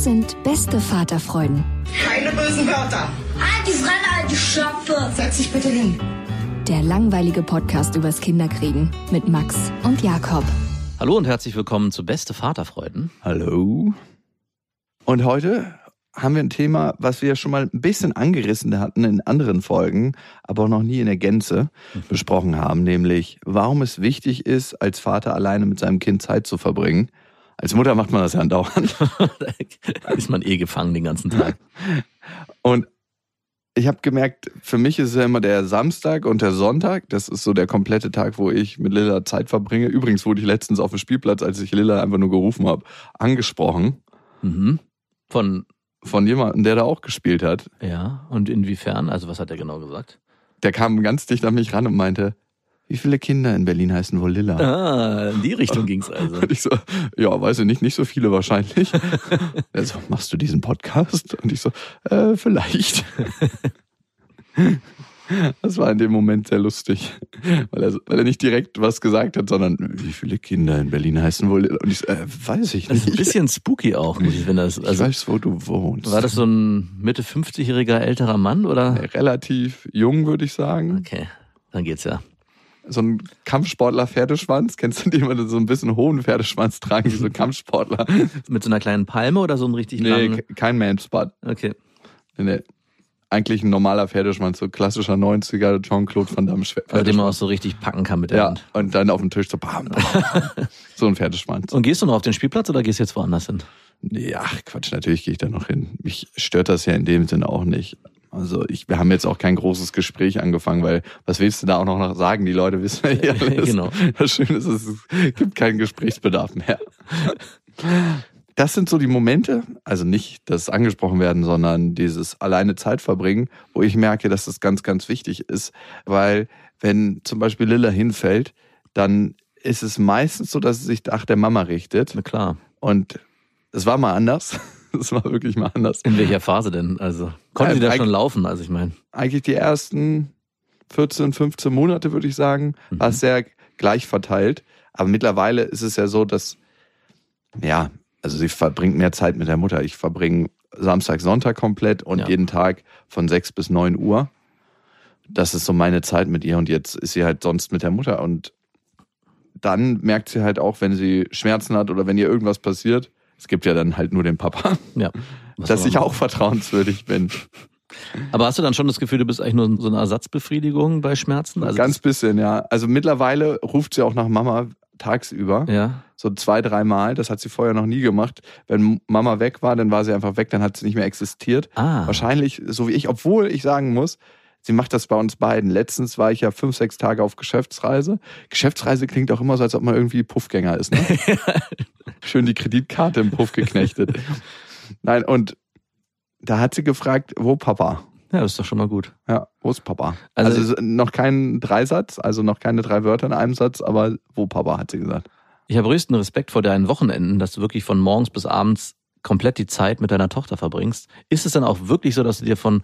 Das sind beste Vaterfreuden. Keine bösen Wörter. Halt die Fremde, alte Schöpfe. Setz dich bitte hin. Der langweilige Podcast übers Kinderkriegen mit Max und Jakob. Hallo und herzlich willkommen zu Beste Vaterfreuden. Hallo. Und heute haben wir ein Thema, was wir schon mal ein bisschen angerissen hatten in anderen Folgen, aber auch noch nie in der Gänze mhm. besprochen haben, nämlich warum es wichtig ist, als Vater alleine mit seinem Kind Zeit zu verbringen. Als Mutter macht man das ja andauernd. da ist man eh gefangen den ganzen Tag. Und ich habe gemerkt, für mich ist es ja immer der Samstag und der Sonntag. Das ist so der komplette Tag, wo ich mit Lilla Zeit verbringe. Übrigens wurde ich letztens auf dem Spielplatz, als ich Lilla einfach nur gerufen habe, angesprochen. Mhm. Von von jemandem, der da auch gespielt hat. Ja, und inwiefern? Also was hat er genau gesagt? Der kam ganz dicht an mich ran und meinte, wie viele Kinder in Berlin heißen wohl Lilla? Ah, in die Richtung ging's also. Und ich so, ja, weiß ich nicht, nicht so viele wahrscheinlich. er so, machst du diesen Podcast? Und ich so, äh, vielleicht. Das war in dem Moment sehr lustig, weil er, weil er nicht direkt was gesagt hat, sondern wie viele Kinder in Berlin heißen wohl? Und ich äh, weiß ich nicht. Das ist ein bisschen spooky auch, muss ich finde. Also, ich weiß, wo du wohnst. War das so ein Mitte 50-jähriger älterer Mann oder? Relativ jung, würde ich sagen. Okay, dann geht's ja. So ein Kampfsportler-Pferdeschwanz. Kennst du die, die so ein bisschen hohen Pferdeschwanz tragen, wie so Kampfsportler? Mit so einer kleinen Palme oder so ein richtig nee, langen? Nee, kein Manspot. Okay. Nee, eigentlich ein normaler Pferdeschwanz, so klassischer 90er Jean-Claude Van Damme Pferdeschwanz. Den man auch so richtig packen kann mit der ja, Hand. und dann auf dem Tisch so bam, bam. so ein Pferdeschwanz. Und gehst du noch auf den Spielplatz oder gehst du jetzt woanders hin? Ja, Quatsch, natürlich gehe ich da noch hin. Mich stört das ja in dem Sinne auch nicht. Also ich, wir haben jetzt auch kein großes Gespräch angefangen, weil was willst du da auch noch sagen? Die Leute wissen ja alles. genau. Das Schöne ist, es gibt keinen Gesprächsbedarf mehr das sind so die Momente, also nicht das angesprochen werden, sondern dieses alleine Zeit verbringen, wo ich merke, dass das ganz, ganz wichtig ist, weil wenn zum Beispiel Lilla hinfällt, dann ist es meistens so, dass sie sich nach der Mama richtet. Na klar. Und es war mal anders. Es war wirklich mal anders. In welcher Phase denn? Also konnte ja, sie da schon laufen? Also ich meine. Eigentlich die ersten 14, 15 Monate, würde ich sagen, mhm. war es sehr gleich verteilt. Aber mittlerweile ist es ja so, dass ja, also sie verbringt mehr Zeit mit der Mutter. Ich verbringe Samstag, Sonntag komplett und ja. jeden Tag von sechs bis neun Uhr. Das ist so meine Zeit mit ihr und jetzt ist sie halt sonst mit der Mutter und dann merkt sie halt auch, wenn sie Schmerzen hat oder wenn ihr irgendwas passiert, es gibt ja dann halt nur den Papa, ja. dass ich auch vertrauenswürdig bin. Aber hast du dann schon das Gefühl, du bist eigentlich nur so eine Ersatzbefriedigung bei Schmerzen? Also Ganz bisschen, ja. Also mittlerweile ruft sie auch nach Mama tagsüber. Ja. So zwei, dreimal. Das hat sie vorher noch nie gemacht. Wenn Mama weg war, dann war sie einfach weg, dann hat sie nicht mehr existiert. Ah. Wahrscheinlich so wie ich, obwohl ich sagen muss, sie macht das bei uns beiden. Letztens war ich ja fünf, sechs Tage auf Geschäftsreise. Geschäftsreise klingt auch immer so, als ob man irgendwie Puffgänger ist. Ne? Schön die Kreditkarte im Puff geknechtet. Nein, und da hat sie gefragt, wo Papa? Ja, das ist doch schon mal gut. Ja, wo ist Papa? Also, also noch kein Dreisatz, also noch keine drei Wörter in einem Satz, aber wo Papa, hat sie gesagt. Ich habe größten Respekt vor deinen Wochenenden, dass du wirklich von morgens bis abends komplett die Zeit mit deiner Tochter verbringst. Ist es dann auch wirklich so, dass du dir von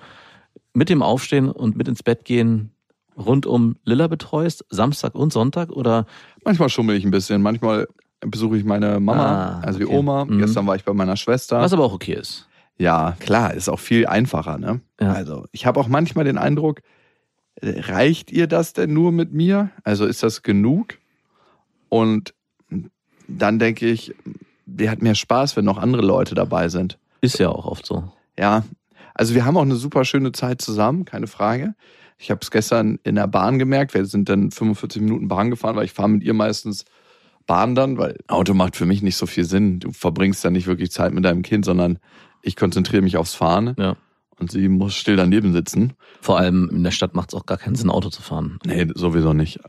mit dem Aufstehen und mit ins Bett gehen rund um Lilla betreust, Samstag und Sonntag oder? Manchmal schummel ich ein bisschen, manchmal besuche ich meine Mama, ah, also die Oma. Mhm. Gestern war ich bei meiner Schwester. Was aber auch okay ist. Ja, klar, ist auch viel einfacher, ne? Ja. Also, ich habe auch manchmal den Eindruck, reicht ihr das denn nur mit mir? Also ist das genug? Und dann denke ich, die hat mehr Spaß, wenn noch andere Leute dabei sind. Ist ja auch oft so. Ja, also wir haben auch eine super schöne Zeit zusammen, keine Frage. Ich habe es gestern in der Bahn gemerkt. Wir sind dann 45 Minuten Bahn gefahren, weil ich fahre mit ihr meistens Bahn dann, weil Auto macht für mich nicht so viel Sinn. Du verbringst dann nicht wirklich Zeit mit deinem Kind, sondern ich konzentriere mich aufs Fahren. Ja. Und sie muss still daneben sitzen. Vor allem in der Stadt macht es auch gar keinen Sinn, Auto zu fahren. Nee, sowieso nicht.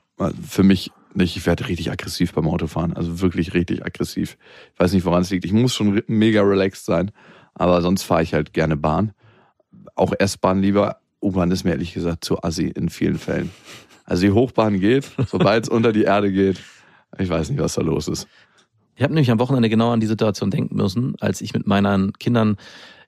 Für mich nicht. Ich werde richtig aggressiv beim Autofahren. Also wirklich richtig aggressiv. Ich weiß nicht, woran es liegt. Ich muss schon mega relaxed sein. Aber sonst fahre ich halt gerne Bahn. Auch S-Bahn lieber. U-Bahn ist mir ehrlich gesagt zu assi in vielen Fällen. Also die Hochbahn geht, sobald es unter die Erde geht. Ich weiß nicht, was da los ist. Ich habe nämlich am Wochenende genau an die Situation denken müssen, als ich mit meinen Kindern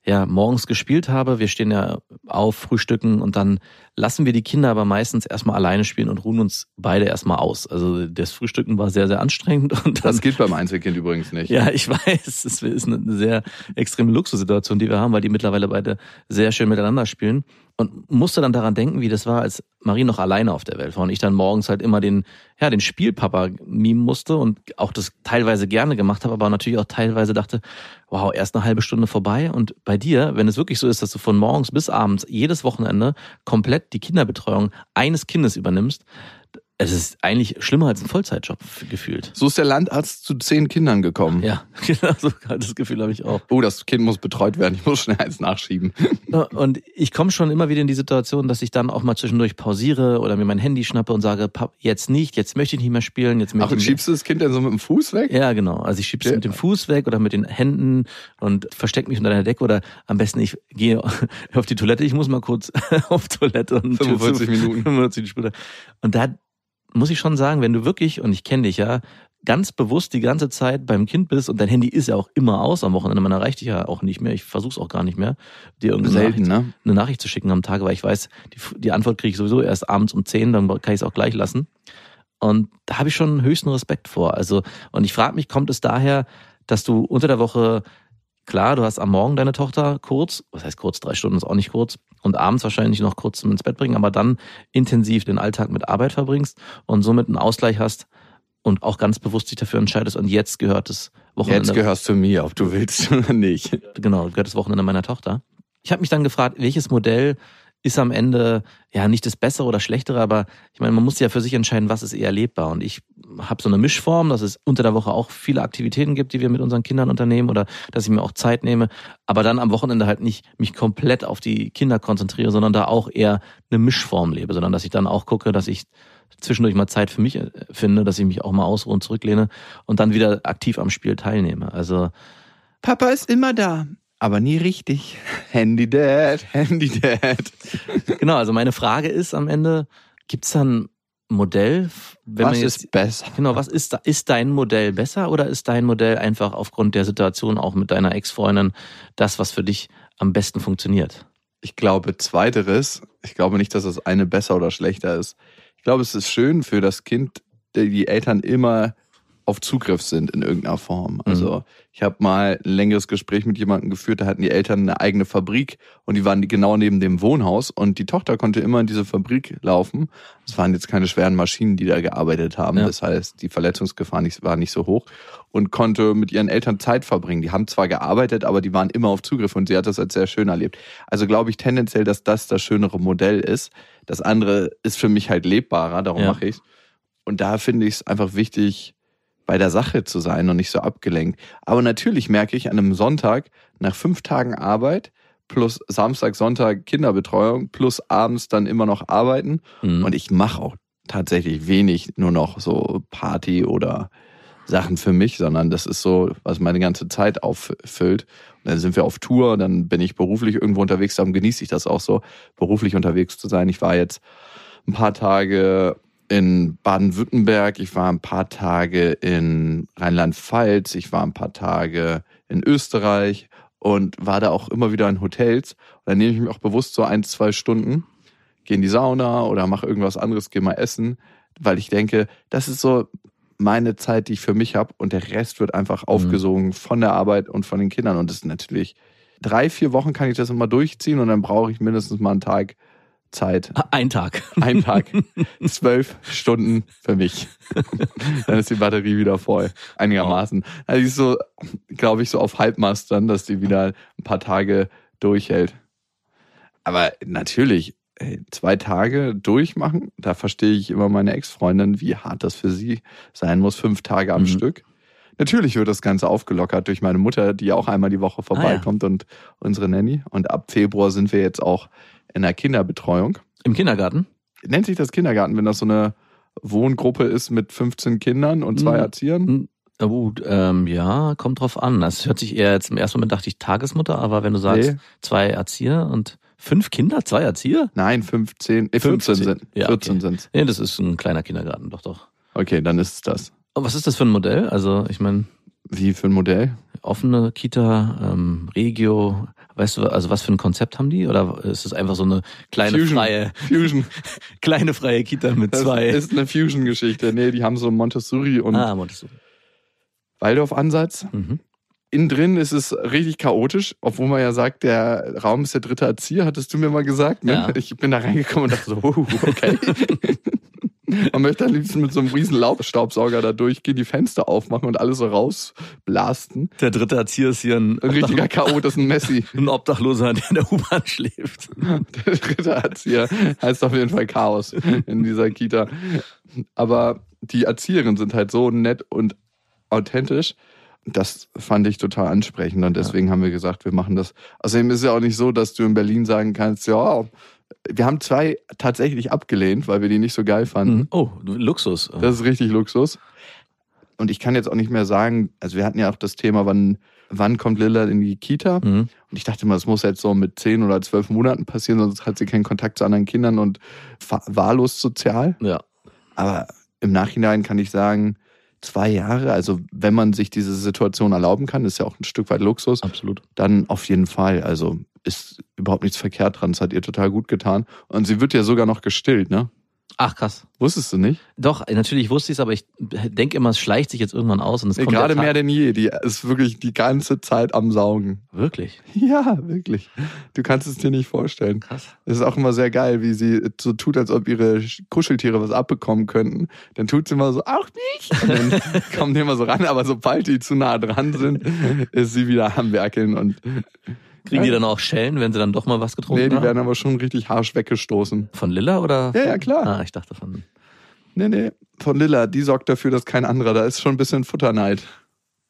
ja morgens gespielt habe. Wir stehen ja auf, frühstücken und dann lassen wir die Kinder aber meistens erstmal alleine spielen und ruhen uns beide erstmal aus. Also das Frühstücken war sehr, sehr anstrengend. Dann, das gilt beim Einzelkind übrigens nicht. Ja, ich weiß. Es ist eine sehr extreme Luxussituation, die wir haben, weil die mittlerweile beide sehr schön miteinander spielen und musste dann daran denken, wie das war, als Marie noch alleine auf der Welt war und ich dann morgens halt immer den, ja, den Spielpapa mimen musste und auch das teilweise gerne gemacht habe, aber natürlich auch teilweise dachte, wow, erst eine halbe Stunde vorbei. Und bei dir, wenn es wirklich so ist, dass du von morgens bis abends jedes Wochenende komplett die Kinderbetreuung eines Kindes übernimmst, es ist eigentlich schlimmer als ein Vollzeitjob gefühlt. So ist der Landarzt zu zehn Kindern gekommen. Ja, genau, so das Gefühl habe ich auch. Oh, das Kind muss betreut werden, ich muss schnell eins nachschieben. Und ich komme schon immer wieder in die Situation, dass ich dann auch mal zwischendurch pausiere oder mir mein Handy schnappe und sage, Pap, jetzt nicht, jetzt möchte ich nicht mehr spielen. Jetzt möchte Ach, und schiebst du das Kind dann so mit dem Fuß weg? Ja, genau. Also ich schieb's okay. mit dem Fuß weg oder mit den Händen und versteck mich unter der Decke oder am besten ich gehe auf die Toilette. Ich muss mal kurz auf Toilette und 45 Minuten. 45 Minuten. Und da muss ich schon sagen, wenn du wirklich, und ich kenne dich ja, ganz bewusst die ganze Zeit beim Kind bist und dein Handy ist ja auch immer aus am Wochenende, man erreicht dich ja auch nicht mehr, ich versuche es auch gar nicht mehr, dir irgendeine Selten, Nachricht, ne? eine Nachricht zu schicken am Tag, weil ich weiß, die, die Antwort kriege ich sowieso erst abends um 10, dann kann ich es auch gleich lassen. Und da habe ich schon höchsten Respekt vor. Also, und ich frage mich, kommt es daher, dass du unter der Woche Klar, du hast am Morgen deine Tochter kurz, was heißt kurz, drei Stunden ist auch nicht kurz, und abends wahrscheinlich noch kurz ins Bett bringen, aber dann intensiv den Alltag mit Arbeit verbringst und somit einen Ausgleich hast und auch ganz bewusst dich dafür entscheidest und jetzt gehört das Wochenende. Jetzt gehörst du mir, ob du willst oder nicht. Genau, gehört das Wochenende meiner Tochter. Ich habe mich dann gefragt, welches Modell ist am Ende ja nicht das Bessere oder Schlechtere, aber ich meine, man muss ja für sich entscheiden, was ist eher lebbar. Und ich habe so eine Mischform, dass es unter der Woche auch viele Aktivitäten gibt, die wir mit unseren Kindern unternehmen oder dass ich mir auch Zeit nehme, aber dann am Wochenende halt nicht mich komplett auf die Kinder konzentriere, sondern da auch eher eine Mischform lebe, sondern dass ich dann auch gucke, dass ich zwischendurch mal Zeit für mich äh, finde, dass ich mich auch mal ausruhe und zurücklehne und dann wieder aktiv am Spiel teilnehme. Also Papa ist immer da aber nie richtig. Handy Dad, Handy Dad. Genau, also meine Frage ist am Ende, gibt's dann Modell? Wenn was man jetzt, ist besser? Genau, was ist, ist dein Modell besser oder ist dein Modell einfach aufgrund der Situation auch mit deiner Ex-Freundin das, was für dich am besten funktioniert? Ich glaube zweiteres. Ich glaube nicht, dass das eine besser oder schlechter ist. Ich glaube, es ist schön für das Kind, die Eltern immer auf Zugriff sind in irgendeiner Form. Also mhm. ich habe mal ein längeres Gespräch mit jemandem geführt, da hatten die Eltern eine eigene Fabrik und die waren genau neben dem Wohnhaus und die Tochter konnte immer in diese Fabrik laufen. Es waren jetzt keine schweren Maschinen, die da gearbeitet haben. Ja. Das heißt, die Verletzungsgefahr nicht, war nicht so hoch und konnte mit ihren Eltern Zeit verbringen. Die haben zwar gearbeitet, aber die waren immer auf Zugriff und sie hat das als sehr schön erlebt. Also glaube ich tendenziell, dass das das schönere Modell ist. Das andere ist für mich halt lebbarer, darum ja. mache ich Und da finde ich es einfach wichtig, bei der Sache zu sein und nicht so abgelenkt. Aber natürlich merke ich an einem Sonntag nach fünf Tagen Arbeit plus Samstag, Sonntag Kinderbetreuung plus abends dann immer noch arbeiten mhm. und ich mache auch tatsächlich wenig nur noch so Party oder Sachen für mich, sondern das ist so, was meine ganze Zeit auffüllt. Und dann sind wir auf Tour, dann bin ich beruflich irgendwo unterwegs, dann genieße ich das auch so, beruflich unterwegs zu sein. Ich war jetzt ein paar Tage in Baden-Württemberg, ich war ein paar Tage in Rheinland-Pfalz, ich war ein paar Tage in Österreich und war da auch immer wieder in Hotels. Und dann nehme ich mich auch bewusst so ein, zwei Stunden, gehe in die Sauna oder mache irgendwas anderes, gehe mal essen, weil ich denke, das ist so meine Zeit, die ich für mich habe und der Rest wird einfach mhm. aufgesogen von der Arbeit und von den Kindern. Und das ist natürlich drei, vier Wochen kann ich das immer durchziehen und dann brauche ich mindestens mal einen Tag Zeit. Ein Tag. Ein Tag. Zwölf Stunden für mich. dann ist die Batterie wieder voll. Einigermaßen. Also die ist so, glaube ich, so auf Halbmast dann, dass die wieder ein paar Tage durchhält. Aber natürlich, zwei Tage durchmachen, da verstehe ich immer meine Ex-Freundin, wie hart das für sie sein muss, fünf Tage am mhm. Stück. Natürlich wird das Ganze aufgelockert durch meine Mutter, die auch einmal die Woche vorbeikommt ah, ja. und unsere Nanny. Und ab Februar sind wir jetzt auch in der Kinderbetreuung. Im Kindergarten? Nennt sich das Kindergarten, wenn das so eine Wohngruppe ist mit 15 Kindern und zwei hm. Erziehern? Hm. Oh, ähm, ja, kommt drauf an. Das hört sich eher jetzt im ersten Moment dachte ich Tagesmutter, aber wenn du sagst, nee. zwei Erzieher und fünf Kinder, zwei Erzieher? Nein, 15, äh, 15, 15 sind. Ja, 14 okay. sind. Nee, das ist ein kleiner Kindergarten, doch, doch. Okay, dann ist es das. Und was ist das für ein Modell? Also, ich meine. Wie für ein Modell? Offene Kita, ähm, Regio, Weißt du, also was für ein Konzept haben die? Oder ist es einfach so eine kleine Fusion. freie Fusion. kleine freie Kita mit das zwei? Das ist eine Fusion-Geschichte. Nee, die haben so Montessori und ah, Montessori. Waldorf-Ansatz. Mhm. Innen drin ist es richtig chaotisch, obwohl man ja sagt, der Raum ist der dritte Erzieher, hattest du mir mal gesagt. Ne? Ja. Ich bin da reingekommen und dachte so, oh, okay. Man möchte am liebsten mit so einem riesen Laubstaubsauger da durchgehen, die Fenster aufmachen und alles so rausblasten. Der dritte Erzieher ist hier ein, ein richtiger K.O., das ist ein Messi. Ein Obdachloser, der in der U-Bahn schläft. Der dritte Erzieher heißt auf jeden Fall Chaos in dieser Kita. Aber die Erzieherinnen sind halt so nett und authentisch. Das fand ich total ansprechend und deswegen ja. haben wir gesagt, wir machen das. Außerdem ist es ja auch nicht so, dass du in Berlin sagen kannst, ja, wir haben zwei tatsächlich abgelehnt, weil wir die nicht so geil fanden. Mhm. Oh, Luxus. Das ist richtig Luxus. Und ich kann jetzt auch nicht mehr sagen, also wir hatten ja auch das Thema, wann, wann kommt Lilla in die Kita? Mhm. Und ich dachte immer, das muss jetzt so mit zehn oder zwölf Monaten passieren, sonst hat sie keinen Kontakt zu anderen Kindern und wahllos sozial. Ja. Aber im Nachhinein kann ich sagen, zwei Jahre, also wenn man sich diese Situation erlauben kann, ist ja auch ein Stück weit Luxus. Absolut. Dann auf jeden Fall. Also ist überhaupt nichts verkehrt dran. Es hat ihr total gut getan. Und sie wird ja sogar noch gestillt, ne? Ach krass. Wusstest du nicht? Doch, natürlich wusste ich es, aber ich denke immer, es schleicht sich jetzt irgendwann aus und es nee, kommt Gerade mehr denn je. Die ist wirklich die ganze Zeit am Saugen. Wirklich? Ja, wirklich. Du kannst es dir nicht vorstellen. Krass. Es ist auch immer sehr geil, wie sie so tut, als ob ihre Kuscheltiere was abbekommen könnten. Dann tut sie immer so, auch nicht. Und dann kommen die immer so ran, aber sobald die zu nah dran sind, ist sie wieder am Werkeln und Kriegen die dann auch Schellen, wenn sie dann doch mal was getrunken haben? Nee, die werden aber schon richtig harsch weggestoßen. Von Lilla oder? Ja, ja, klar. Ah, ich dachte von. Nee, nee, von Lilla. Die sorgt dafür, dass kein anderer da ist. Schon ein bisschen Futterneid.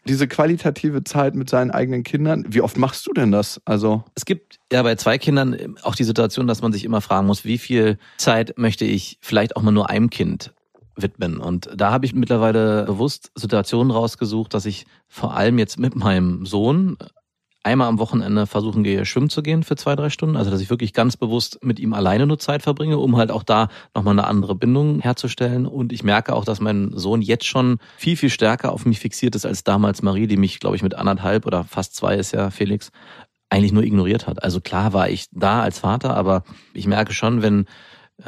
Diese qualitative Zeit mit seinen eigenen Kindern, wie oft machst du denn das? Also es gibt ja bei zwei Kindern auch die Situation, dass man sich immer fragen muss, wie viel Zeit möchte ich vielleicht auch mal nur einem Kind widmen. Und da habe ich mittlerweile bewusst Situationen rausgesucht, dass ich vor allem jetzt mit meinem Sohn einmal am Wochenende versuchen gehe, schwimmen zu gehen für zwei, drei Stunden. Also dass ich wirklich ganz bewusst mit ihm alleine nur Zeit verbringe, um halt auch da nochmal eine andere Bindung herzustellen. Und ich merke auch, dass mein Sohn jetzt schon viel, viel stärker auf mich fixiert ist als damals Marie, die mich, glaube ich, mit anderthalb oder fast zwei ist ja Felix, eigentlich nur ignoriert hat. Also klar war ich da als Vater, aber ich merke schon, wenn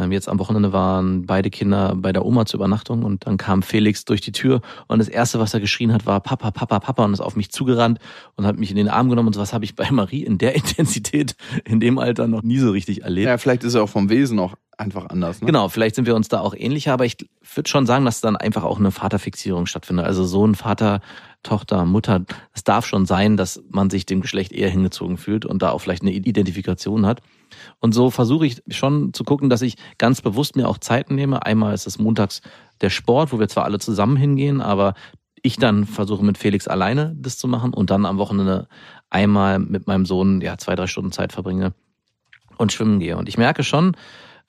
jetzt am Wochenende waren beide Kinder bei der Oma zur Übernachtung und dann kam Felix durch die Tür und das erste, was er geschrien hat, war Papa, Papa, Papa und ist auf mich zugerannt und hat mich in den Arm genommen und sowas habe ich bei Marie in der Intensität in dem Alter noch nie so richtig erlebt. Ja, vielleicht ist er auch vom Wesen auch einfach anders. Ne? Genau, vielleicht sind wir uns da auch ähnlicher, aber ich würde schon sagen, dass dann einfach auch eine Vaterfixierung stattfindet. Also Sohn, Vater, Tochter, Mutter. Es darf schon sein, dass man sich dem Geschlecht eher hingezogen fühlt und da auch vielleicht eine Identifikation hat. Und so versuche ich schon zu gucken, dass ich ganz bewusst mir auch Zeiten nehme. Einmal ist es montags der Sport, wo wir zwar alle zusammen hingehen, aber ich dann versuche mit Felix alleine das zu machen und dann am Wochenende einmal mit meinem Sohn ja zwei, drei Stunden Zeit verbringe und schwimmen gehe. Und ich merke schon,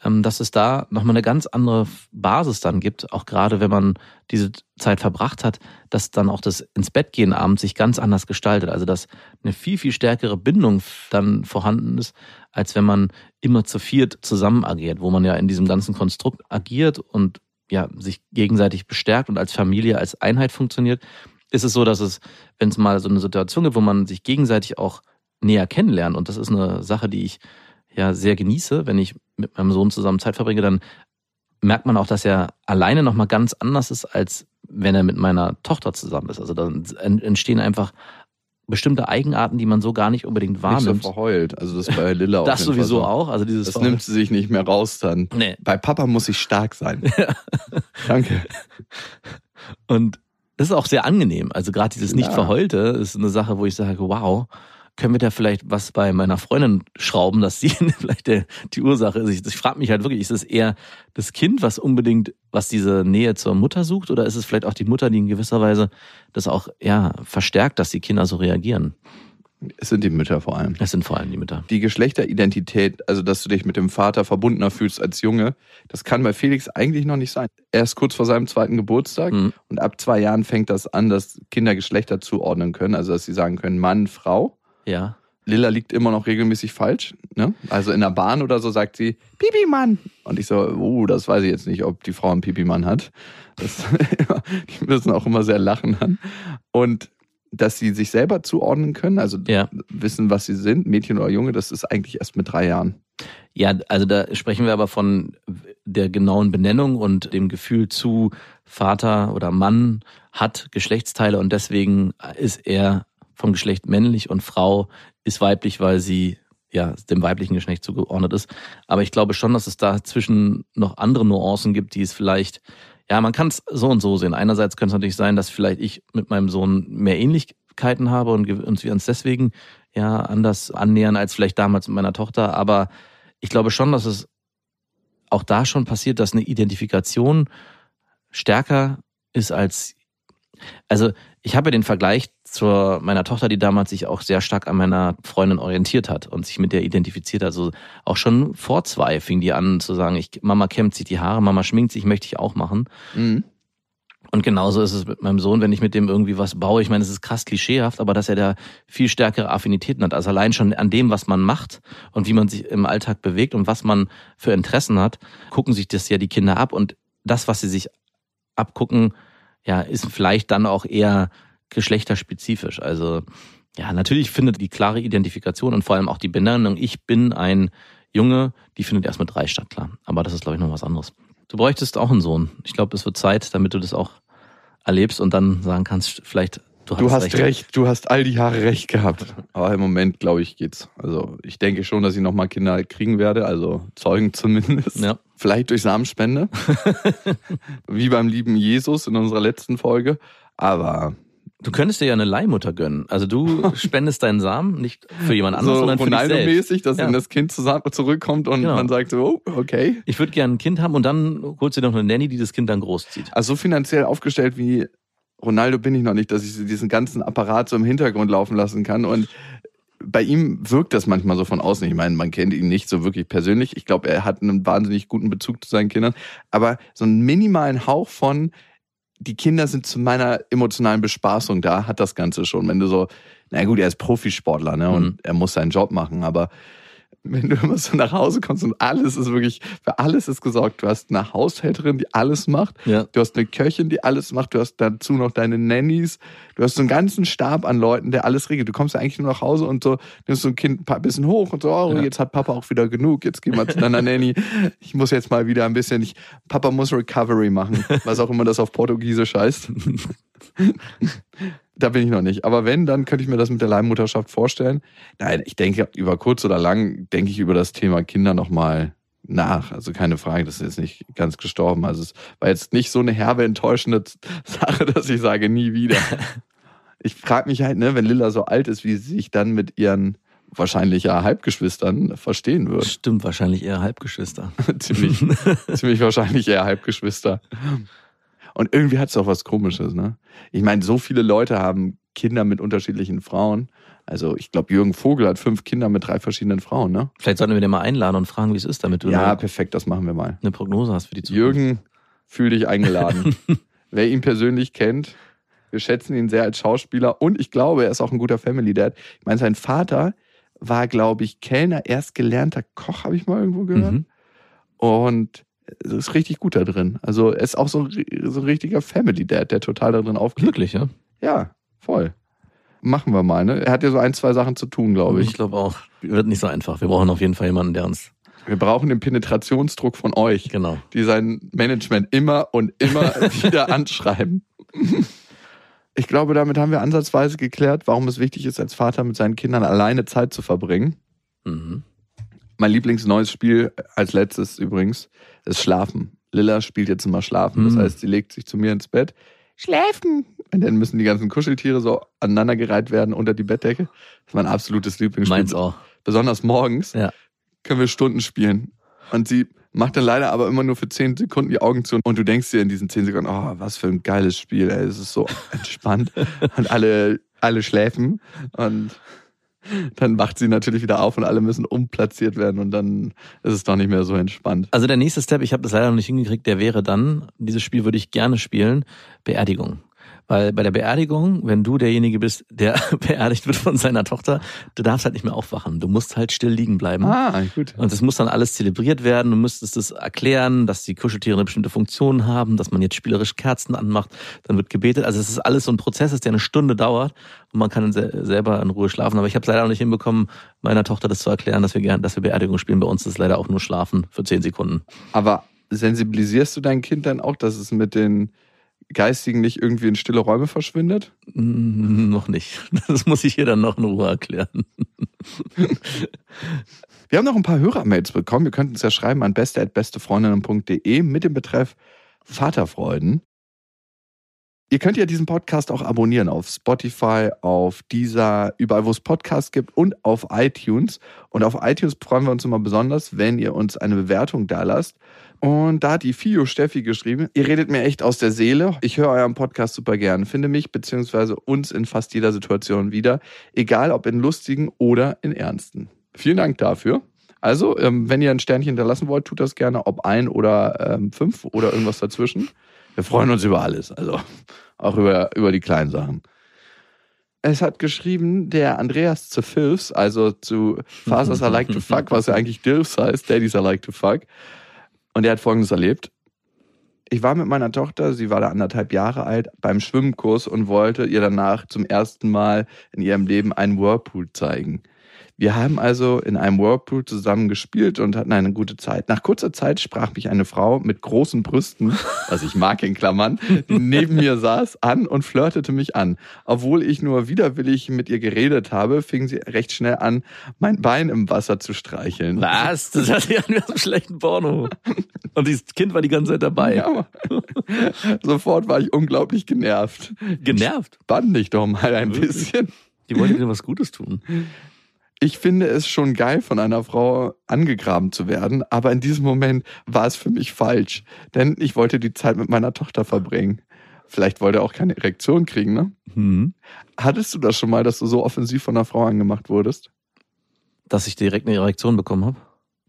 dass es da nochmal eine ganz andere Basis dann gibt, auch gerade wenn man diese Zeit verbracht hat, dass dann auch das ins Bett gehen abends sich ganz anders gestaltet. Also dass eine viel, viel stärkere Bindung dann vorhanden ist, als wenn man immer zu viert zusammen agiert, wo man ja in diesem ganzen Konstrukt agiert und ja, sich gegenseitig bestärkt und als Familie, als Einheit funktioniert, ist es so, dass es, wenn es mal so eine Situation gibt, wo man sich gegenseitig auch näher kennenlernt, und das ist eine Sache, die ich ja sehr genieße, wenn ich mit meinem Sohn zusammen Zeit verbringe, dann merkt man auch, dass er alleine nochmal ganz anders ist, als wenn er mit meiner Tochter zusammen ist. Also dann entstehen einfach bestimmte Eigenarten, die man so gar nicht unbedingt wahrnimmt. Nicht so verheult. Also das bei Lilla auch. Das sowieso so. auch. Also dieses das nimmt sie sich nicht mehr raus dann. Nee. Bei Papa muss ich stark sein. Ja. Danke. Und das ist auch sehr angenehm. Also gerade dieses nicht verheulte ist eine Sache, wo ich sage, wow, können wir da vielleicht was bei meiner Freundin schrauben, dass sie vielleicht der, die Ursache ist. Ich, ich frage mich halt wirklich, ist es eher das Kind, was unbedingt, was diese Nähe zur Mutter sucht, oder ist es vielleicht auch die Mutter, die in gewisser Weise das auch ja verstärkt, dass die Kinder so reagieren? Es sind die Mütter vor allem. Es sind vor allem die Mütter. Die Geschlechteridentität, also dass du dich mit dem Vater verbundener fühlst als Junge, das kann bei Felix eigentlich noch nicht sein. Er ist kurz vor seinem zweiten Geburtstag mhm. und ab zwei Jahren fängt das an, dass Kinder Geschlechter zuordnen können, also dass sie sagen können Mann, Frau. Ja. Lilla liegt immer noch regelmäßig falsch. Ne? Also in der Bahn oder so sagt sie, Pipi-Mann. Und ich so, oh, das weiß ich jetzt nicht, ob die Frau einen Pipi-Mann hat. Das, die müssen auch immer sehr lachen dann. Und dass sie sich selber zuordnen können, also ja. wissen, was sie sind, Mädchen oder Junge, das ist eigentlich erst mit drei Jahren. Ja, also da sprechen wir aber von der genauen Benennung und dem Gefühl zu Vater oder Mann hat Geschlechtsteile und deswegen ist er vom Geschlecht männlich und Frau ist weiblich, weil sie ja dem weiblichen Geschlecht zugeordnet ist. Aber ich glaube schon, dass es dazwischen noch andere Nuancen gibt, die es vielleicht, ja, man kann es so und so sehen. Einerseits könnte es natürlich sein, dass vielleicht ich mit meinem Sohn mehr Ähnlichkeiten habe und wir uns deswegen ja anders annähern als vielleicht damals mit meiner Tochter. Aber ich glaube schon, dass es auch da schon passiert, dass eine Identifikation stärker ist als also ich habe den Vergleich zur meiner Tochter, die damals sich auch sehr stark an meiner Freundin orientiert hat und sich mit der identifiziert hat. Also auch schon vor zwei fing die an zu sagen, ich, Mama kämmt sich die Haare, Mama schminkt sich, möchte ich auch machen. Mhm. Und genauso ist es mit meinem Sohn, wenn ich mit dem irgendwie was baue. Ich meine, es ist krass klischeehaft, aber dass er da viel stärkere Affinitäten hat. Also allein schon an dem, was man macht und wie man sich im Alltag bewegt und was man für Interessen hat, gucken sich das ja die Kinder ab. Und das, was sie sich abgucken, ja, ist vielleicht dann auch eher geschlechterspezifisch. Also ja, natürlich findet die klare Identifikation und vor allem auch die Benennung, ich bin ein Junge, die findet erst mit drei statt, klar. Aber das ist, glaube ich, noch was anderes. Du bräuchtest auch einen Sohn. Ich glaube, es wird Zeit, damit du das auch erlebst und dann sagen kannst, vielleicht Du, du hast recht. recht. du hast all die Jahre recht gehabt. Aber im Moment, glaube ich, geht's. Also ich denke schon, dass ich nochmal Kinder kriegen werde, also Zeugen zumindest. Ja. Vielleicht durch Samenspende. Wie beim lieben Jesus in unserer letzten Folge. Aber Du könntest dir ja eine Leihmutter gönnen. Also du spendest deinen Samen nicht für jemand anderes, so sondern für dich selbst. mäßig, dass ja. dann das Kind zurückkommt und genau. man sagt so, oh, okay. Ich würde gerne ein Kind haben und dann holst du dir noch eine Nanny, die das Kind dann großzieht. Also so finanziell aufgestellt wie Ronaldo bin ich noch nicht, dass ich diesen ganzen Apparat so im Hintergrund laufen lassen kann. Und bei ihm wirkt das manchmal so von außen. Ich meine, man kennt ihn nicht so wirklich persönlich. Ich glaube, er hat einen wahnsinnig guten Bezug zu seinen Kindern. Aber so einen minimalen Hauch von, die Kinder sind zu meiner emotionalen Bespaßung da, hat das Ganze schon. Wenn du so, na gut, er ist Profisportler, ne, und mhm. er muss seinen Job machen, aber wenn du immer so nach Hause kommst und alles ist wirklich, für alles ist gesorgt. Du hast eine Haushälterin, die alles macht. Ja. Du hast eine Köchin, die alles macht. Du hast dazu noch deine Nannies. Du hast so einen ganzen Stab an Leuten, der alles regelt. Du kommst ja eigentlich nur nach Hause und so nimmst so ein Kind ein bisschen hoch und so, oh, ja. jetzt hat Papa auch wieder genug. Jetzt gehen wir zu deiner Nanny. Ich muss jetzt mal wieder ein bisschen, ich, Papa muss Recovery machen. Was auch immer das auf Portugiesisch heißt. Da bin ich noch nicht. Aber wenn, dann könnte ich mir das mit der Leihmutterschaft vorstellen. Nein, ich denke, über kurz oder lang denke ich über das Thema Kinder nochmal nach. Also keine Frage, das ist jetzt nicht ganz gestorben. Also es war jetzt nicht so eine herbe, enttäuschende Sache, dass ich sage, nie wieder. Ich frage mich halt, ne, wenn Lilla so alt ist, wie sie sich dann mit ihren wahrscheinlich ja Halbgeschwistern verstehen wird. Stimmt, wahrscheinlich eher Halbgeschwister. ziemlich, ziemlich wahrscheinlich eher Halbgeschwister. Und irgendwie hat es auch was Komisches, ne? Ich meine, so viele Leute haben Kinder mit unterschiedlichen Frauen. Also ich glaube, Jürgen Vogel hat fünf Kinder mit drei verschiedenen Frauen, ne? Vielleicht sollten wir den mal einladen und fragen, wie es ist, damit du ja perfekt, das machen wir mal. Eine Prognose hast für die Zukunft. Jürgen, fühl dich eingeladen. Wer ihn persönlich kennt, wir schätzen ihn sehr als Schauspieler und ich glaube, er ist auch ein guter Family Dad. Ich meine, sein Vater war, glaube ich, Kellner, erst gelernter Koch, habe ich mal irgendwo gehört. Mhm. Und ist richtig gut da drin. Also er ist auch so, so ein richtiger Family Dad, der total da drin aufgeht. Wirklich, ja? Ja, voll. Machen wir mal, ne? Er hat ja so ein, zwei Sachen zu tun, glaube ich. Ich glaube auch. Wird nicht so einfach. Wir brauchen auf jeden Fall jemanden, der uns. Wir brauchen den Penetrationsdruck von euch. Genau. Die sein Management immer und immer wieder anschreiben. Ich glaube, damit haben wir ansatzweise geklärt, warum es wichtig ist, als Vater mit seinen Kindern alleine Zeit zu verbringen. Mhm. Mein Lieblingsneues Spiel als letztes übrigens ist Schlafen. Lilla spielt jetzt immer Schlafen. Das mhm. heißt, sie legt sich zu mir ins Bett. Schläfen! Und dann müssen die ganzen Kuscheltiere so aneinandergereiht werden unter die Bettdecke. Das ist mein absolutes Lieblingsspiel. Meins auch. Besonders morgens ja. können wir Stunden spielen. Und sie macht dann leider aber immer nur für zehn Sekunden die Augen zu. Und du denkst dir in diesen zehn Sekunden, oh, was für ein geiles Spiel, ey. Es ist so entspannt. und alle, alle schläfen. Und dann wacht sie natürlich wieder auf und alle müssen umplatziert werden und dann ist es doch nicht mehr so entspannt. Also der nächste Step, ich habe das leider noch nicht hingekriegt, der wäre dann, dieses Spiel würde ich gerne spielen, Beerdigung. Weil bei der Beerdigung, wenn du derjenige bist, der beerdigt wird von seiner Tochter, du darfst halt nicht mehr aufwachen. Du musst halt still liegen bleiben. Ah, gut. Und es muss dann alles zelebriert werden. Du müsstest es erklären, dass die Kuscheltiere eine bestimmte Funktion haben, dass man jetzt spielerisch Kerzen anmacht, dann wird gebetet. Also es ist alles so ein Prozess, der eine Stunde dauert und man kann selber in Ruhe schlafen. Aber ich habe es leider noch nicht hinbekommen, meiner Tochter das zu erklären, dass wir gerne, dass wir Beerdigung spielen. Bei uns ist leider auch nur Schlafen für zehn Sekunden. Aber sensibilisierst du dein Kind dann auch, dass es mit den Geistigen nicht irgendwie in stille Räume verschwindet? Mm, noch nicht. Das muss ich hier dann noch in Ruhe erklären. Wir haben noch ein paar Hörermails bekommen. Wir könnten es ja schreiben an beste.bestefreundinnen.de mit dem Betreff Vaterfreuden. Ihr könnt ja diesen Podcast auch abonnieren auf Spotify, auf dieser, überall wo es Podcasts gibt und auf iTunes. Und auf iTunes freuen wir uns immer besonders, wenn ihr uns eine Bewertung da lasst. Und da hat die Fio Steffi geschrieben, ihr redet mir echt aus der Seele. Ich höre euren Podcast super gern, finde mich bzw. uns in fast jeder Situation wieder, egal ob in lustigen oder in ernsten. Vielen Dank dafür. Also, ähm, wenn ihr ein Sternchen hinterlassen wollt, tut das gerne, ob ein oder ähm, fünf oder irgendwas dazwischen. Wir freuen uns über alles, also auch über, über die kleinen Sachen. Es hat geschrieben, der Andreas zu Filfs, also zu Fathers I Like to Fuck, was ja eigentlich Dilfs heißt, Daddies I Like to Fuck, und er hat Folgendes erlebt. Ich war mit meiner Tochter, sie war da anderthalb Jahre alt, beim Schwimmkurs und wollte ihr danach zum ersten Mal in ihrem Leben einen Whirlpool zeigen. Wir haben also in einem Whirlpool zusammen gespielt und hatten eine gute Zeit. Nach kurzer Zeit sprach mich eine Frau mit großen Brüsten, was ich mag in Klammern, die neben mir saß, an und flirtete mich an. Obwohl ich nur widerwillig mit ihr geredet habe, fing sie recht schnell an, mein Bein im Wasser zu streicheln. Was? Das hat ja nur so schlechten Porno. Und dieses Kind war die ganze Zeit dabei. Ja, Sofort war ich unglaublich genervt. Genervt? Bann dich doch mal ein bisschen. Die wollte dir was Gutes tun ich finde es schon geil, von einer Frau angegraben zu werden, aber in diesem Moment war es für mich falsch, denn ich wollte die Zeit mit meiner Tochter verbringen. Vielleicht wollte er auch keine Erektion kriegen, ne? Mhm. Hattest du das schon mal, dass du so offensiv von einer Frau angemacht wurdest? Dass ich direkt eine Erektion bekommen habe?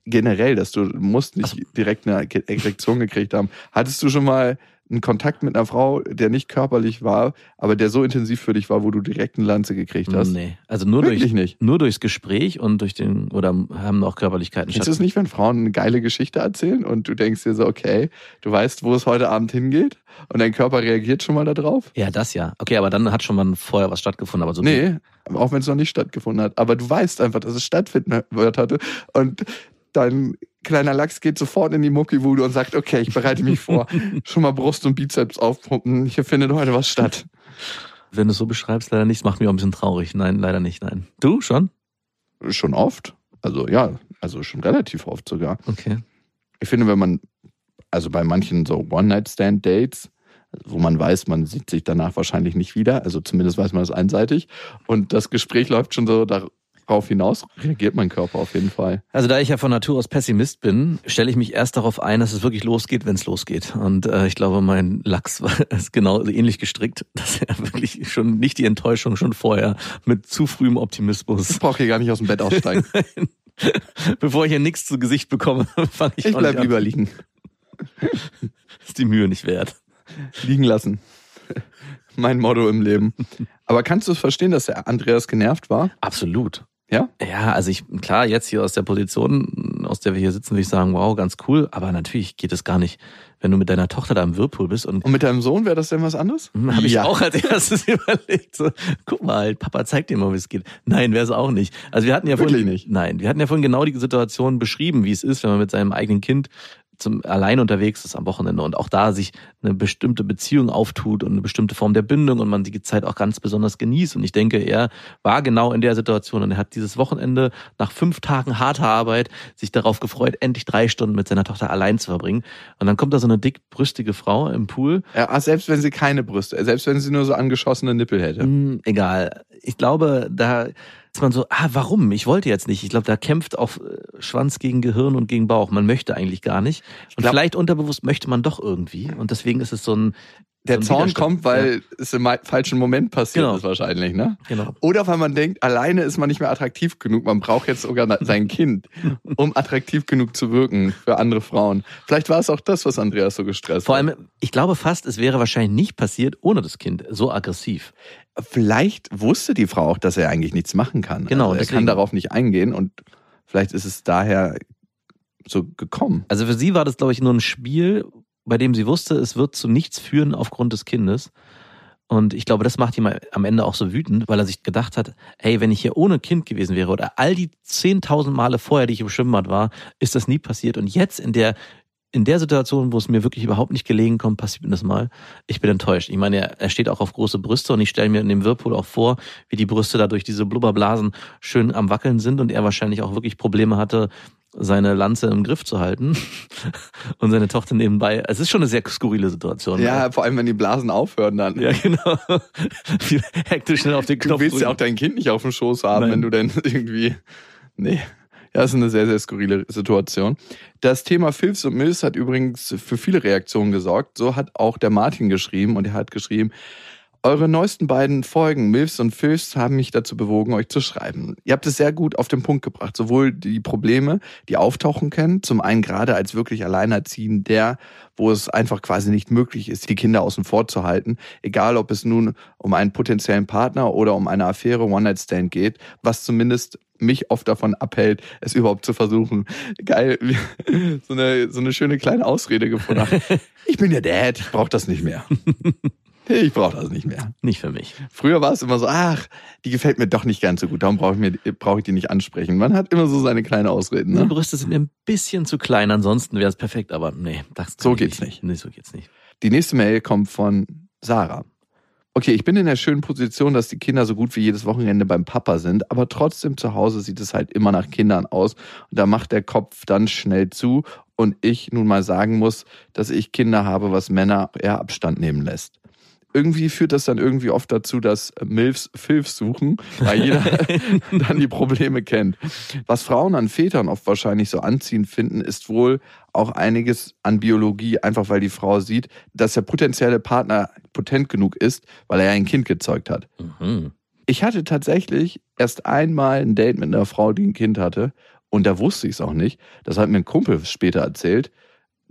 Generell, dass du musst nicht also, direkt eine Erektion gekriegt haben. Hattest du schon mal einen Kontakt mit einer Frau, der nicht körperlich war, aber der so intensiv für dich war, wo du direkt eine Lanze gekriegt hast? Nee, also nur Wirklich durch nicht. nur durchs Gespräch und durch den oder haben auch Körperlichkeiten Ist es nicht, wenn Frauen eine geile Geschichte erzählen und du denkst dir so, okay, du weißt, wo es heute Abend hingeht und dein Körper reagiert schon mal darauf? Ja, das ja. Okay, aber dann hat schon mal vorher was stattgefunden, aber so Nee, auch wenn es noch nicht stattgefunden hat, aber du weißt einfach, dass es stattfinden wird hatte und dein kleiner Lachs geht sofort in die Muckiwude und sagt, okay, ich bereite mich vor. Schon mal Brust und Bizeps aufpumpen. Hier findet heute was statt. Wenn du es so beschreibst, leider nicht. Macht mich auch ein bisschen traurig. Nein, leider nicht, nein. Du schon? Schon oft. Also ja, also schon relativ oft sogar. Okay. Ich finde, wenn man, also bei manchen so One-Night-Stand-Dates, wo man weiß, man sieht sich danach wahrscheinlich nicht wieder, also zumindest weiß man das einseitig, und das Gespräch läuft schon so darauf hinaus reagiert mein Körper auf jeden Fall. Also da ich ja von Natur aus Pessimist bin, stelle ich mich erst darauf ein, dass es wirklich losgeht, wenn es losgeht. Und äh, ich glaube, mein Lachs war ist genau ähnlich gestrickt, dass er wirklich schon nicht die Enttäuschung schon vorher mit zu frühem Optimismus. Ich brauche hier gar nicht aus dem Bett aussteigen. Bevor ich hier nichts zu Gesicht bekomme, fange ich, ich bleib lieber liegen. ist die Mühe nicht wert. Liegen lassen. Mein Motto im Leben. Aber kannst du es verstehen, dass der Andreas genervt war? Absolut. Ja? Ja, also ich, klar, jetzt hier aus der Position, aus der wir hier sitzen, würde ich sagen, wow, ganz cool. Aber natürlich geht es gar nicht, wenn du mit deiner Tochter da im Whirlpool bist. Und, und mit deinem Sohn wäre das denn was anderes? Hm, Habe ich ja. auch als erstes überlegt. So, guck mal, Papa zeigt dir mal, wie es geht. Nein, wäre es auch nicht. Also wir hatten ja Wirklich vorhin, nicht. Nein, wir hatten ja vorhin genau die Situation beschrieben, wie es ist, wenn man mit seinem eigenen Kind zum allein unterwegs ist am Wochenende und auch da sich eine bestimmte Beziehung auftut und eine bestimmte Form der Bindung und man die Zeit auch ganz besonders genießt. Und ich denke, er war genau in der Situation und er hat dieses Wochenende nach fünf Tagen harter Arbeit sich darauf gefreut, endlich drei Stunden mit seiner Tochter allein zu verbringen. Und dann kommt da so eine dickbrüstige Frau im Pool. Ja, selbst wenn sie keine Brüste, selbst wenn sie nur so angeschossene Nippel hätte. Mm, egal. Ich glaube, da ist man so, ah, warum? Ich wollte jetzt nicht. Ich glaube, da kämpft auch äh, Schwanz gegen Gehirn und gegen Bauch. Man möchte eigentlich gar nicht. Und glaub, vielleicht unterbewusst möchte man doch irgendwie. Und deswegen ist es so ein der so Zorn kommt, weil ja. es im falschen Moment passiert genau. ist wahrscheinlich, ne? Genau. Oder weil man denkt, alleine ist man nicht mehr attraktiv genug. Man braucht jetzt sogar sein Kind, um attraktiv genug zu wirken für andere Frauen. Vielleicht war es auch das, was Andreas so gestresst Vor allem, hat. ich glaube fast, es wäre wahrscheinlich nicht passiert ohne das Kind. So aggressiv. Vielleicht wusste die Frau auch, dass er eigentlich nichts machen kann. Genau. Also er deswegen. kann darauf nicht eingehen und vielleicht ist es daher so gekommen. Also für sie war das, glaube ich, nur ein Spiel, bei dem sie wusste, es wird zu nichts führen aufgrund des Kindes. Und ich glaube, das macht ihn am Ende auch so wütend, weil er sich gedacht hat, hey, wenn ich hier ohne Kind gewesen wäre oder all die 10.000 Male vorher, die ich im Schwimmbad war, ist das nie passiert. Und jetzt in der in der Situation, wo es mir wirklich überhaupt nicht gelegen kommt, passiert mir das mal. Ich bin enttäuscht. Ich meine, er, steht auch auf große Brüste und ich stelle mir in dem Whirlpool auch vor, wie die Brüste da durch diese Blubberblasen schön am Wackeln sind und er wahrscheinlich auch wirklich Probleme hatte, seine Lanze im Griff zu halten und seine Tochter nebenbei. Es ist schon eine sehr skurrile Situation. Ja, ne? vor allem wenn die Blasen aufhören dann. Ja, genau. Hektisch schnell auf den Knopf. Du willst drücken. ja auch dein Kind nicht auf dem Schoß haben, Nein. wenn du denn irgendwie. Nee. Ja, ist eine sehr, sehr skurrile Situation. Das Thema Filz und Mills hat übrigens für viele Reaktionen gesorgt. So hat auch der Martin geschrieben und er hat geschrieben, eure neuesten beiden Folgen, Milfs und Filfs, haben mich dazu bewogen, euch zu schreiben. Ihr habt es sehr gut auf den Punkt gebracht. Sowohl die Probleme, die auftauchen können, zum einen gerade als wirklich Alleinerziehender, wo es einfach quasi nicht möglich ist, die Kinder außen vor zu halten, egal ob es nun um einen potenziellen Partner oder um eine Affäre One-Night-Stand geht, was zumindest mich oft davon abhält, es überhaupt zu versuchen. Geil, so eine, so eine schöne kleine Ausrede gefunden. Ich bin der Dad, brauch das nicht mehr. Ich brauche das nicht mehr. Nicht für mich. Früher war es immer so, ach, die gefällt mir doch nicht ganz so gut, darum brauche ich, mir, brauch ich die nicht ansprechen. Man hat immer so seine kleinen Ausreden. Ne? Meine Brüste sind mir ein bisschen zu klein, ansonsten wäre es perfekt, aber nee, das So geht's nicht. nicht. Nee, so geht's nicht. Die nächste Mail kommt von Sarah. Okay, ich bin in der schönen Position, dass die Kinder so gut wie jedes Wochenende beim Papa sind, aber trotzdem zu Hause sieht es halt immer nach Kindern aus und da macht der Kopf dann schnell zu und ich nun mal sagen muss, dass ich Kinder habe, was Männer eher Abstand nehmen lässt irgendwie führt das dann irgendwie oft dazu, dass Milfs Filfs suchen, weil jeder dann die Probleme kennt. Was Frauen an Vätern oft wahrscheinlich so anziehend finden, ist wohl auch einiges an Biologie, einfach weil die Frau sieht, dass der potenzielle Partner potent genug ist, weil er ein Kind gezeugt hat. Mhm. Ich hatte tatsächlich erst einmal ein Date mit einer Frau, die ein Kind hatte, und da wusste ich es auch nicht. Das hat mir ein Kumpel später erzählt.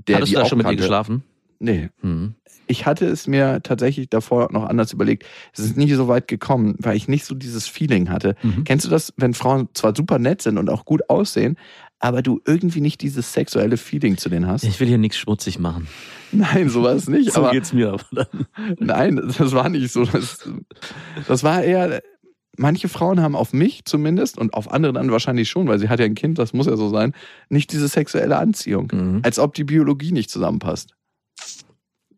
Der Hattest die du da schon kannte. mit ihr geschlafen? Nee. Mhm. Ich hatte es mir tatsächlich davor noch anders überlegt. Es ist nie so weit gekommen, weil ich nicht so dieses Feeling hatte. Mhm. Kennst du das, wenn Frauen zwar super nett sind und auch gut aussehen, aber du irgendwie nicht dieses sexuelle Feeling zu denen hast? Ich will hier nichts schmutzig machen. Nein, sowas nicht. so aber, geht's mir aber dann. Nein, das war nicht so. Das, das war eher, manche Frauen haben auf mich zumindest und auf andere dann wahrscheinlich schon, weil sie hat ja ein Kind, das muss ja so sein, nicht diese sexuelle Anziehung. Mhm. Als ob die Biologie nicht zusammenpasst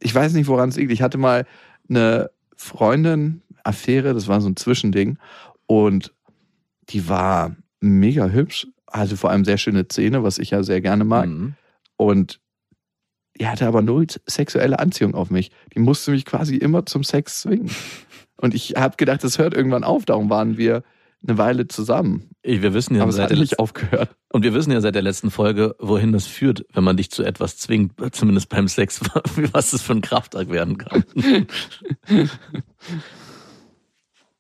ich weiß nicht, woran es liegt. Ich hatte mal eine Freundin, Affäre, das war so ein Zwischending. Und die war mega hübsch, hatte vor allem sehr schöne Zähne, was ich ja sehr gerne mag. Mhm. Und die hatte aber null sexuelle Anziehung auf mich. Die musste mich quasi immer zum Sex zwingen. Und ich habe gedacht, das hört irgendwann auf. Darum waren wir eine Weile zusammen. Wir wissen ja, aber es hat nicht aufgehört. Und wir wissen ja seit der letzten Folge, wohin das führt, wenn man dich zu etwas zwingt, zumindest beim Sex, was das für ein Kraftakt werden kann.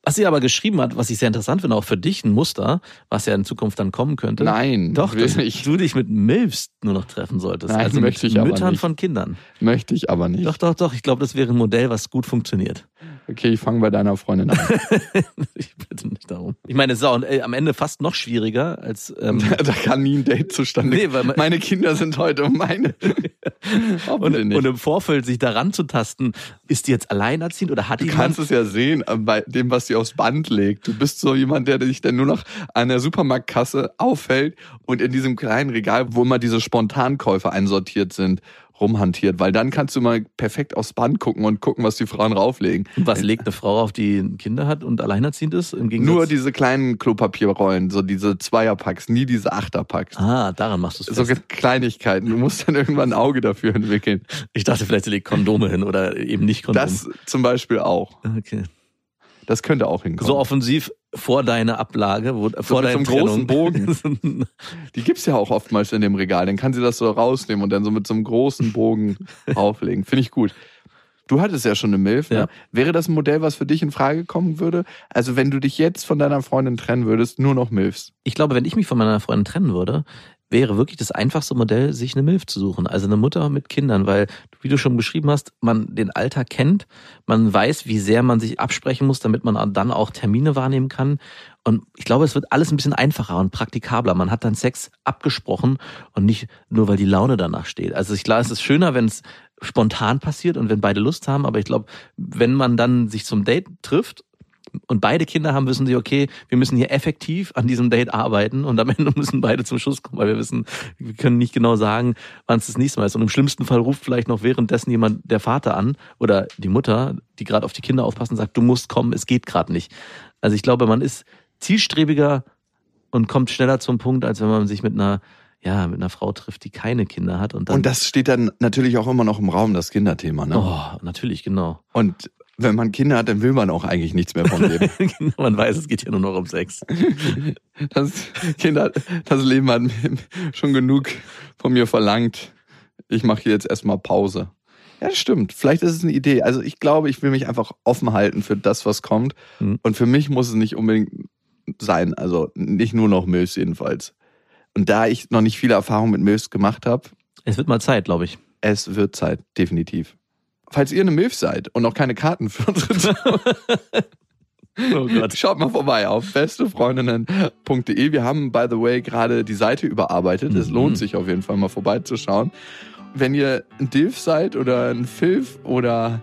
Was sie aber geschrieben hat, was ich sehr interessant finde, auch für dich ein Muster, was ja in Zukunft dann kommen könnte. Nein, doch, dass nicht. du dich mit Milfs nur noch treffen solltest. Nein, also möchte ich Müttern aber nicht. von Kindern. Möchte ich aber nicht. Doch, doch, doch. Ich glaube, das wäre ein Modell, was gut funktioniert. Okay, ich fange bei deiner Freundin an. ich bitte nicht darum. Ich meine, es ist auch äh, am Ende fast noch schwieriger als. Ähm da kann nie ein Date zustande nee, weil Meine Kinder sind heute um meine. und, und, im Vorfeld sich daran zu tasten, ist die jetzt alleinerziehend oder hat die. Du kannst es ja sehen äh, bei dem, was sie aufs Band legt. Du bist so jemand, der dich dann nur noch an der Supermarktkasse auffällt und in diesem kleinen Regal, wo immer diese Spontankäufe einsortiert sind rumhantiert, weil dann kannst du mal perfekt aufs Band gucken und gucken, was die Frauen rauflegen. Und was legt eine Frau auf, die Kinder hat und alleinerziehend ist? Im Gegensatz? Nur diese kleinen Klopapierrollen, so diese Zweierpacks, nie diese Achterpacks. Ah, daran machst du es So Kleinigkeiten. Du musst dann irgendwann ein Auge dafür entwickeln. Ich dachte, vielleicht legt Kondome hin oder eben nicht Kondome. Das zum Beispiel auch. Okay. Das könnte auch hinkommen. So offensiv vor deiner Ablage, wo, so vor deinem großen Bogen. Die gibt's ja auch oftmals in dem Regal. Dann kann sie das so rausnehmen und dann so mit so einem großen Bogen auflegen. Finde ich gut. Du hattest ja schon eine Milf. Ne? Ja. Wäre das ein Modell, was für dich in Frage kommen würde? Also wenn du dich jetzt von deiner Freundin trennen würdest, nur noch Milfs? Ich glaube, wenn ich mich von meiner Freundin trennen würde, wäre wirklich das einfachste Modell, sich eine Milf zu suchen. Also eine Mutter mit Kindern, weil, wie du schon beschrieben hast, man den Alltag kennt, man weiß, wie sehr man sich absprechen muss, damit man dann auch Termine wahrnehmen kann. Und ich glaube, es wird alles ein bisschen einfacher und praktikabler. Man hat dann Sex abgesprochen und nicht nur, weil die Laune danach steht. Also ich glaube, es ist schöner, wenn es spontan passiert und wenn beide Lust haben. Aber ich glaube, wenn man dann sich zum Date trifft und beide Kinder haben, wissen sie, okay, wir müssen hier effektiv an diesem Date arbeiten und am Ende müssen beide zum Schluss kommen, weil wir wissen, wir können nicht genau sagen, wann es das nächste Mal ist. Und im schlimmsten Fall ruft vielleicht noch währenddessen jemand der Vater an oder die Mutter, die gerade auf die Kinder aufpassen, sagt, du musst kommen, es geht gerade nicht. Also ich glaube, man ist zielstrebiger und kommt schneller zum Punkt, als wenn man sich mit einer ja, mit einer Frau trifft, die keine Kinder hat. Und, dann und das steht dann natürlich auch immer noch im Raum, das Kinderthema, ne? Oh, natürlich, genau. Und wenn man Kinder hat, dann will man auch eigentlich nichts mehr vom Leben. Genau, man weiß, es geht ja nur noch um Sex. Das Kinder, das Leben hat schon genug von mir verlangt. Ich mache hier jetzt erstmal Pause. Ja, das stimmt. Vielleicht ist es eine Idee. Also ich glaube, ich will mich einfach offen halten für das, was kommt. Mhm. Und für mich muss es nicht unbedingt sein. Also nicht nur noch Milch jedenfalls. Und da ich noch nicht viele Erfahrungen mit Milch gemacht habe. Es wird mal Zeit, glaube ich. Es wird Zeit, definitiv falls ihr eine Milf seid und noch keine Karten für unsere Oh Gott. Schaut mal vorbei auf bestefreundinnen.de. Wir haben, by the way, gerade die Seite überarbeitet. Mhm. Es lohnt sich auf jeden Fall mal vorbeizuschauen. Wenn ihr ein Dilf seid oder ein Filf oder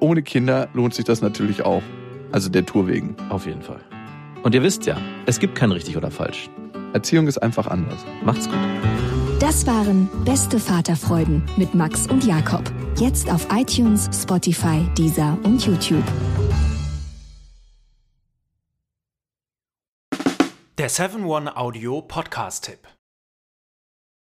ohne Kinder, lohnt sich das natürlich auch. Also der Tour wegen. Auf jeden Fall. Und ihr wisst ja, es gibt kein richtig oder falsch. Erziehung ist einfach anders. Macht's gut. Das waren Beste Vaterfreuden mit Max und Jakob. Jetzt auf iTunes, Spotify, Deezer und YouTube. Der 7-One-Audio Podcast-Tipp.